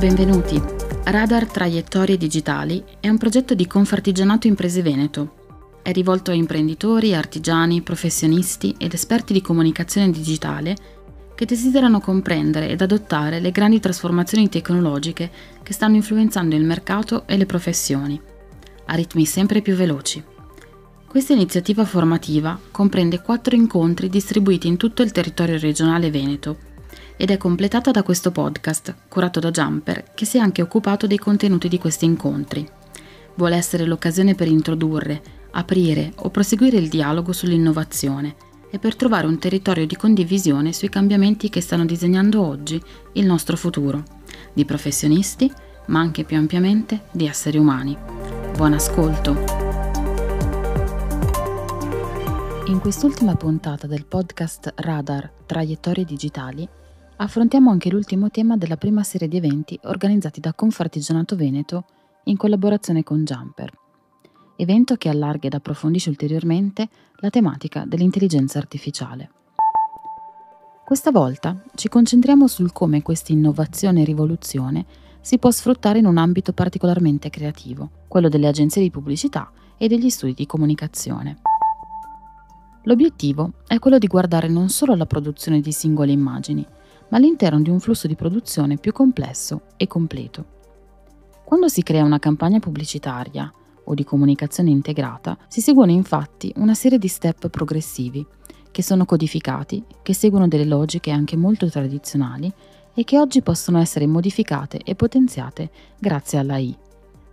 Benvenuti. Radar Traiettorie Digitali è un progetto di Confartigianato Imprese Veneto. È rivolto a imprenditori, artigiani, professionisti ed esperti di comunicazione digitale che desiderano comprendere ed adottare le grandi trasformazioni tecnologiche che stanno influenzando il mercato e le professioni, a ritmi sempre più veloci. Questa iniziativa formativa comprende quattro incontri distribuiti in tutto il territorio regionale veneto ed è completata da questo podcast, curato da Jumper, che si è anche occupato dei contenuti di questi incontri. Vuole essere l'occasione per introdurre, aprire o proseguire il dialogo sull'innovazione e per trovare un territorio di condivisione sui cambiamenti che stanno disegnando oggi il nostro futuro, di professionisti, ma anche più ampiamente di esseri umani. Buon ascolto! In quest'ultima puntata del podcast Radar Traiettorie Digitali affrontiamo anche l'ultimo tema della prima serie di eventi organizzati da Confartigianato Veneto in collaborazione con Jumper, evento che allarga ed approfondisce ulteriormente la tematica dell'intelligenza artificiale. Questa volta ci concentriamo sul come questa innovazione e rivoluzione si può sfruttare in un ambito particolarmente creativo, quello delle agenzie di pubblicità e degli studi di comunicazione. L'obiettivo è quello di guardare non solo alla produzione di singole immagini, ma all'interno di un flusso di produzione più complesso e completo. Quando si crea una campagna pubblicitaria o di comunicazione integrata, si seguono infatti una serie di step progressivi che sono codificati, che seguono delle logiche anche molto tradizionali e che oggi possono essere modificate e potenziate grazie all'AI.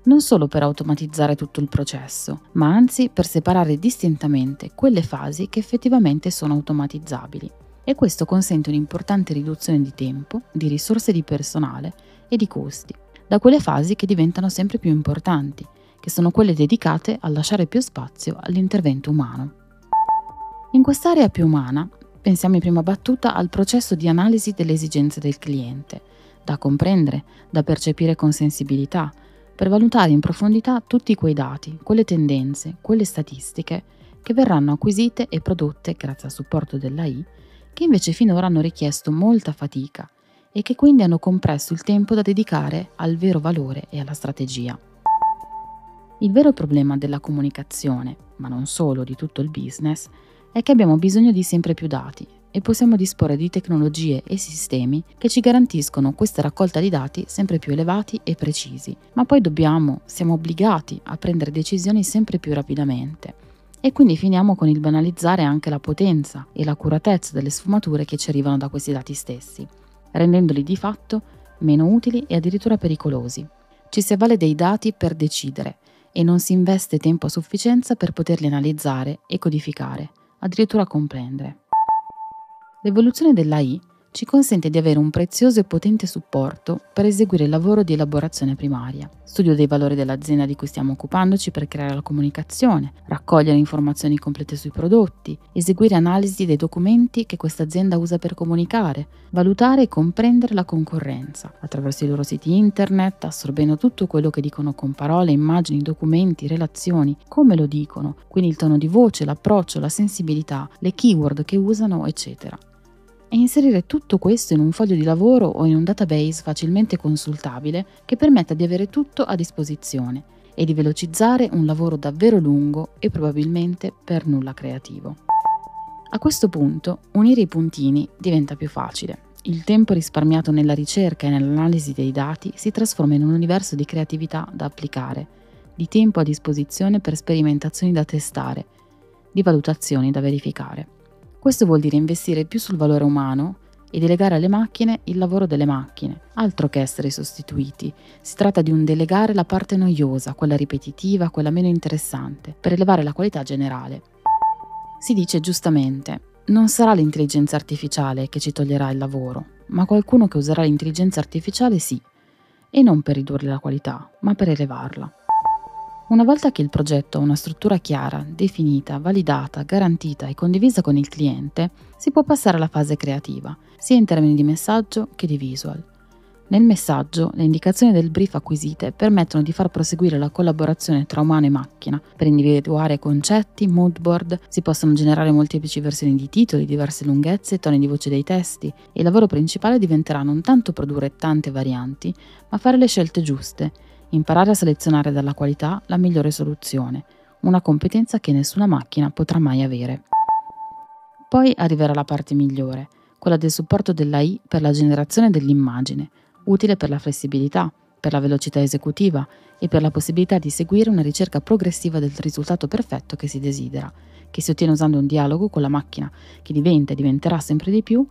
Non solo per automatizzare tutto il processo, ma anzi per separare distintamente quelle fasi che effettivamente sono automatizzabili e questo consente un'importante riduzione di tempo, di risorse di personale e di costi, da quelle fasi che diventano sempre più importanti, che sono quelle dedicate a lasciare più spazio all'intervento umano. In quest'area più umana pensiamo in prima battuta al processo di analisi delle esigenze del cliente, da comprendere, da percepire con sensibilità, per valutare in profondità tutti quei dati, quelle tendenze, quelle statistiche che verranno acquisite e prodotte grazie al supporto dell'AI che invece finora hanno richiesto molta fatica e che quindi hanno compresso il tempo da dedicare al vero valore e alla strategia. Il vero problema della comunicazione, ma non solo di tutto il business, è che abbiamo bisogno di sempre più dati e possiamo disporre di tecnologie e sistemi che ci garantiscono questa raccolta di dati sempre più elevati e precisi, ma poi dobbiamo, siamo obbligati a prendere decisioni sempre più rapidamente e quindi finiamo con il banalizzare anche la potenza e l'accuratezza delle sfumature che ci arrivano da questi dati stessi, rendendoli di fatto meno utili e addirittura pericolosi. Ci si avvale dei dati per decidere e non si investe tempo a sufficienza per poterli analizzare e codificare, addirittura comprendere. L'evoluzione dell'AI ci consente di avere un prezioso e potente supporto per eseguire il lavoro di elaborazione primaria, studio dei valori dell'azienda di cui stiamo occupandoci per creare la comunicazione, raccogliere informazioni complete sui prodotti, eseguire analisi dei documenti che questa azienda usa per comunicare, valutare e comprendere la concorrenza. Attraverso i loro siti internet, assorbendo tutto quello che dicono con parole, immagini, documenti, relazioni, come lo dicono, quindi il tono di voce, l'approccio, la sensibilità, le keyword che usano, eccetera e inserire tutto questo in un foglio di lavoro o in un database facilmente consultabile che permetta di avere tutto a disposizione e di velocizzare un lavoro davvero lungo e probabilmente per nulla creativo. A questo punto, unire i puntini diventa più facile. Il tempo risparmiato nella ricerca e nell'analisi dei dati si trasforma in un universo di creatività da applicare, di tempo a disposizione per sperimentazioni da testare, di valutazioni da verificare. Questo vuol dire investire più sul valore umano e delegare alle macchine il lavoro delle macchine, altro che essere sostituiti. Si tratta di un delegare la parte noiosa, quella ripetitiva, quella meno interessante, per elevare la qualità generale. Si dice giustamente, non sarà l'intelligenza artificiale che ci toglierà il lavoro, ma qualcuno che userà l'intelligenza artificiale sì, e non per ridurre la qualità, ma per elevarla. Una volta che il progetto ha una struttura chiara, definita, validata, garantita e condivisa con il cliente, si può passare alla fase creativa, sia in termini di messaggio che di visual. Nel messaggio, le indicazioni del brief acquisite permettono di far proseguire la collaborazione tra umano e macchina. Per individuare concetti, moodboard, si possono generare molteplici versioni di titoli, diverse lunghezze e toni di voce dei testi, e il lavoro principale diventerà non tanto produrre tante varianti, ma fare le scelte giuste, imparare a selezionare dalla qualità la migliore soluzione, una competenza che nessuna macchina potrà mai avere. Poi arriverà la parte migliore, quella del supporto dell'AI per la generazione dell'immagine, utile per la flessibilità, per la velocità esecutiva e per la possibilità di seguire una ricerca progressiva del risultato perfetto che si desidera, che si ottiene usando un dialogo con la macchina che diventa e diventerà sempre di più,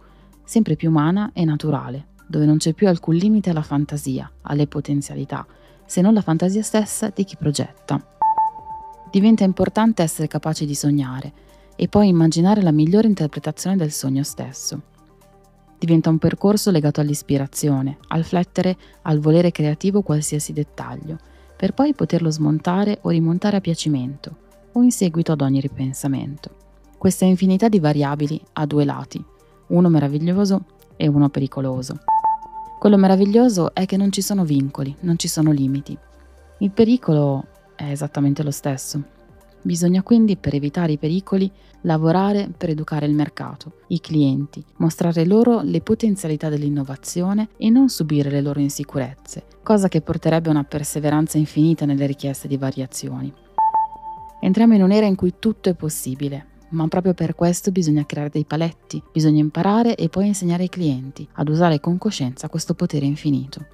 sempre più umana e naturale, dove non c'è più alcun limite alla fantasia, alle potenzialità, se non la fantasia stessa di chi progetta. Diventa importante essere capaci di sognare e poi immaginare la migliore interpretazione del sogno stesso. Diventa un percorso legato all'ispirazione, al flettere, al volere creativo qualsiasi dettaglio, per poi poterlo smontare o rimontare a piacimento, o in seguito ad ogni ripensamento. Questa infinità di variabili ha due lati, uno meraviglioso e uno pericoloso. Quello meraviglioso è che non ci sono vincoli, non ci sono limiti. Il pericolo è esattamente lo stesso, Bisogna quindi, per evitare i pericoli, lavorare per educare il mercato, i clienti, mostrare loro le potenzialità dell'innovazione e non subire le loro insicurezze, cosa che porterebbe a una perseveranza infinita nelle richieste di variazioni. Entriamo in un'era in cui tutto è possibile, ma proprio per questo bisogna creare dei paletti, bisogna imparare e poi insegnare ai clienti ad usare con coscienza questo potere infinito.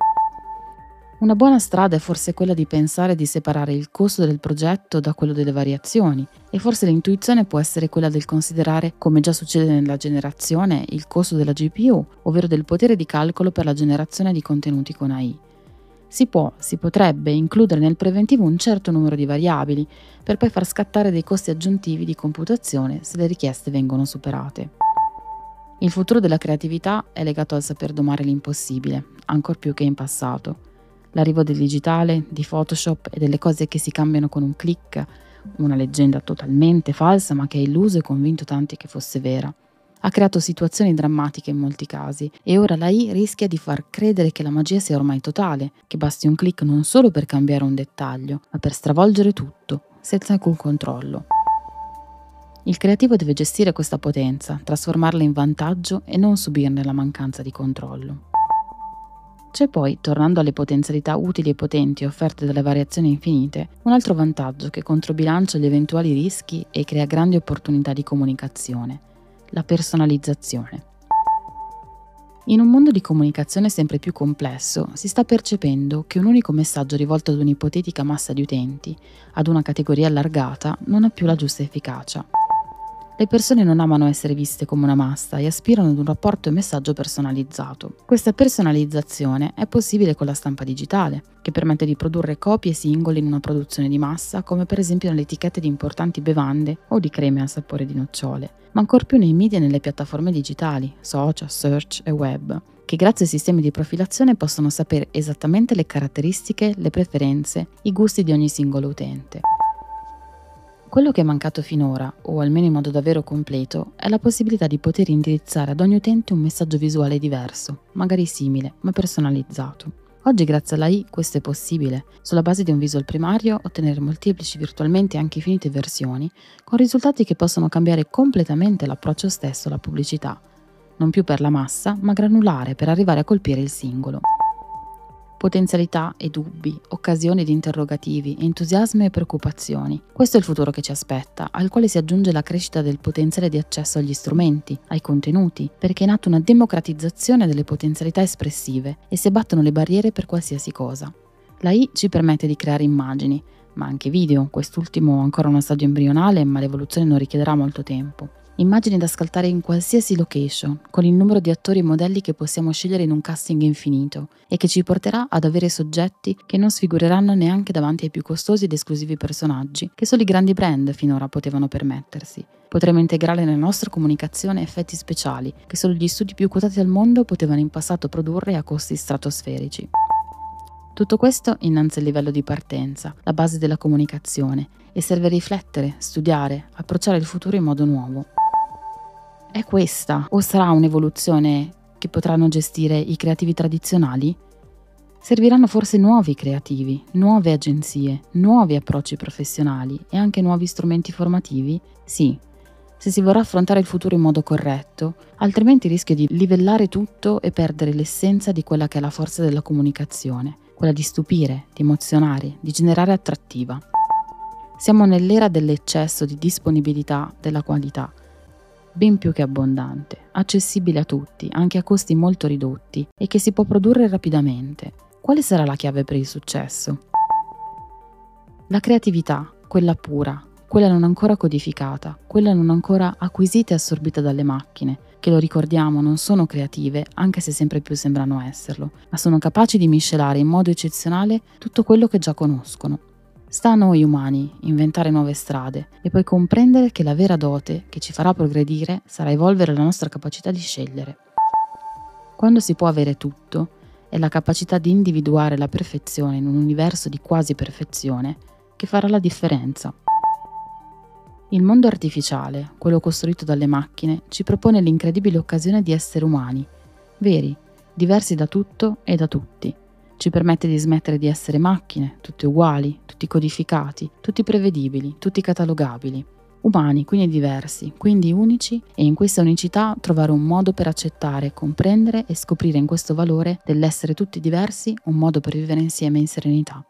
Una buona strada è forse quella di pensare di separare il costo del progetto da quello delle variazioni e forse l'intuizione può essere quella del considerare, come già succede nella generazione, il costo della GPU, ovvero del potere di calcolo per la generazione di contenuti con AI. Si può, si potrebbe includere nel preventivo un certo numero di variabili per poi far scattare dei costi aggiuntivi di computazione se le richieste vengono superate. Il futuro della creatività è legato al saper domare l'impossibile, ancor più che in passato l'arrivo del digitale, di Photoshop e delle cose che si cambiano con un click, una leggenda totalmente falsa ma che ha illuso e convinto tanti che fosse vera. Ha creato situazioni drammatiche in molti casi e ora la I rischia di far credere che la magia sia ormai totale, che basti un click non solo per cambiare un dettaglio, ma per stravolgere tutto, senza alcun controllo. Il creativo deve gestire questa potenza, trasformarla in vantaggio e non subirne la mancanza di controllo. C'è poi, tornando alle potenzialità utili e potenti offerte dalle variazioni infinite, un altro vantaggio che controbilancia gli eventuali rischi e crea grandi opportunità di comunicazione, la personalizzazione. In un mondo di comunicazione sempre più complesso, si sta percependo che un unico messaggio rivolto ad un'ipotetica massa di utenti, ad una categoria allargata, non ha più la giusta efficacia. Le persone non amano essere viste come una massa e aspirano ad un rapporto e messaggio personalizzato. Questa personalizzazione è possibile con la stampa digitale, che permette di produrre copie singole in una produzione di massa, come per esempio nelle etichette di importanti bevande o di creme al sapore di nocciole, ma ancor più nei media e nelle piattaforme digitali, social, search e web, che grazie ai sistemi di profilazione possono sapere esattamente le caratteristiche, le preferenze, i gusti di ogni singolo utente. Quello che è mancato finora, o almeno in modo davvero completo, è la possibilità di poter indirizzare ad ogni utente un messaggio visuale diverso, magari simile, ma personalizzato. Oggi grazie alla AI questo è possibile, sulla base di un visual primario ottenere molteplici virtualmente anche finite versioni, con risultati che possono cambiare completamente l'approccio stesso alla pubblicità, non più per la massa, ma granulare per arrivare a colpire il singolo potenzialità e dubbi, occasioni di interrogativi, entusiasmi e preoccupazioni. Questo è il futuro che ci aspetta, al quale si aggiunge la crescita del potenziale di accesso agli strumenti, ai contenuti, perché è nata una democratizzazione delle potenzialità espressive e si abbattono le barriere per qualsiasi cosa. La I ci permette di creare immagini, ma anche video, quest'ultimo ancora uno stadio embrionale, ma l'evoluzione non richiederà molto tempo immagini da scattare in qualsiasi location, con il numero di attori e modelli che possiamo scegliere in un casting infinito e che ci porterà ad avere soggetti che non sfigureranno neanche davanti ai più costosi ed esclusivi personaggi che solo i grandi brand finora potevano permettersi. Potremo integrare nella nostra comunicazione effetti speciali che solo gli studi più quotati al mondo potevano in passato produrre a costi stratosferici. Tutto questo innanzi al livello di partenza, la base della comunicazione, e serve riflettere, studiare, approcciare il futuro in modo nuovo. È questa o sarà un'evoluzione che potranno gestire i creativi tradizionali? Serviranno forse nuovi creativi, nuove agenzie, nuovi approcci professionali e anche nuovi strumenti formativi? Sì, se si vorrà affrontare il futuro in modo corretto, altrimenti rischia di livellare tutto e perdere l'essenza di quella che è la forza della comunicazione, quella di stupire, di emozionare, di generare attrattiva. Siamo nell'era dell'eccesso di disponibilità della qualità, ben più che abbondante, accessibile a tutti, anche a costi molto ridotti e che si può produrre rapidamente. Quale sarà la chiave per il successo? La creatività, quella pura, quella non ancora codificata, quella non ancora acquisita e assorbita dalle macchine, che lo ricordiamo non sono creative, anche se sempre più sembrano esserlo, ma sono capaci di miscelare in modo eccezionale tutto quello che già conoscono. Sta a noi umani inventare nuove strade e poi comprendere che la vera dote che ci farà progredire sarà evolvere la nostra capacità di scegliere. Quando si può avere tutto, è la capacità di individuare la perfezione in un universo di quasi perfezione che farà la differenza. Il mondo artificiale, quello costruito dalle macchine, ci propone l'incredibile occasione di essere umani, veri, diversi da tutto e da tutti. Ci permette di smettere di essere macchine, tutti uguali, tutti codificati, tutti prevedibili, tutti catalogabili. Umani, quindi diversi, quindi unici e in questa unicità trovare un modo per accettare, comprendere e scoprire in questo valore dell'essere tutti diversi un modo per vivere insieme in serenità.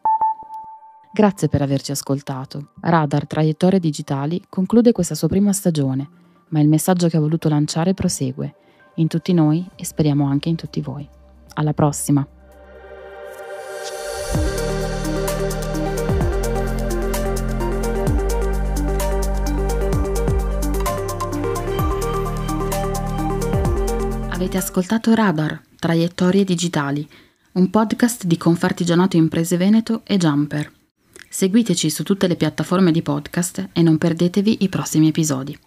Grazie per averci ascoltato. Radar Traiettorie Digitali conclude questa sua prima stagione, ma il messaggio che ha voluto lanciare prosegue, in tutti noi e speriamo anche in tutti voi. Alla prossima! Avete ascoltato Radar Traiettorie Digitali, un podcast di Confartigianato Imprese Veneto e Jumper. Seguiteci su tutte le piattaforme di podcast e non perdetevi i prossimi episodi.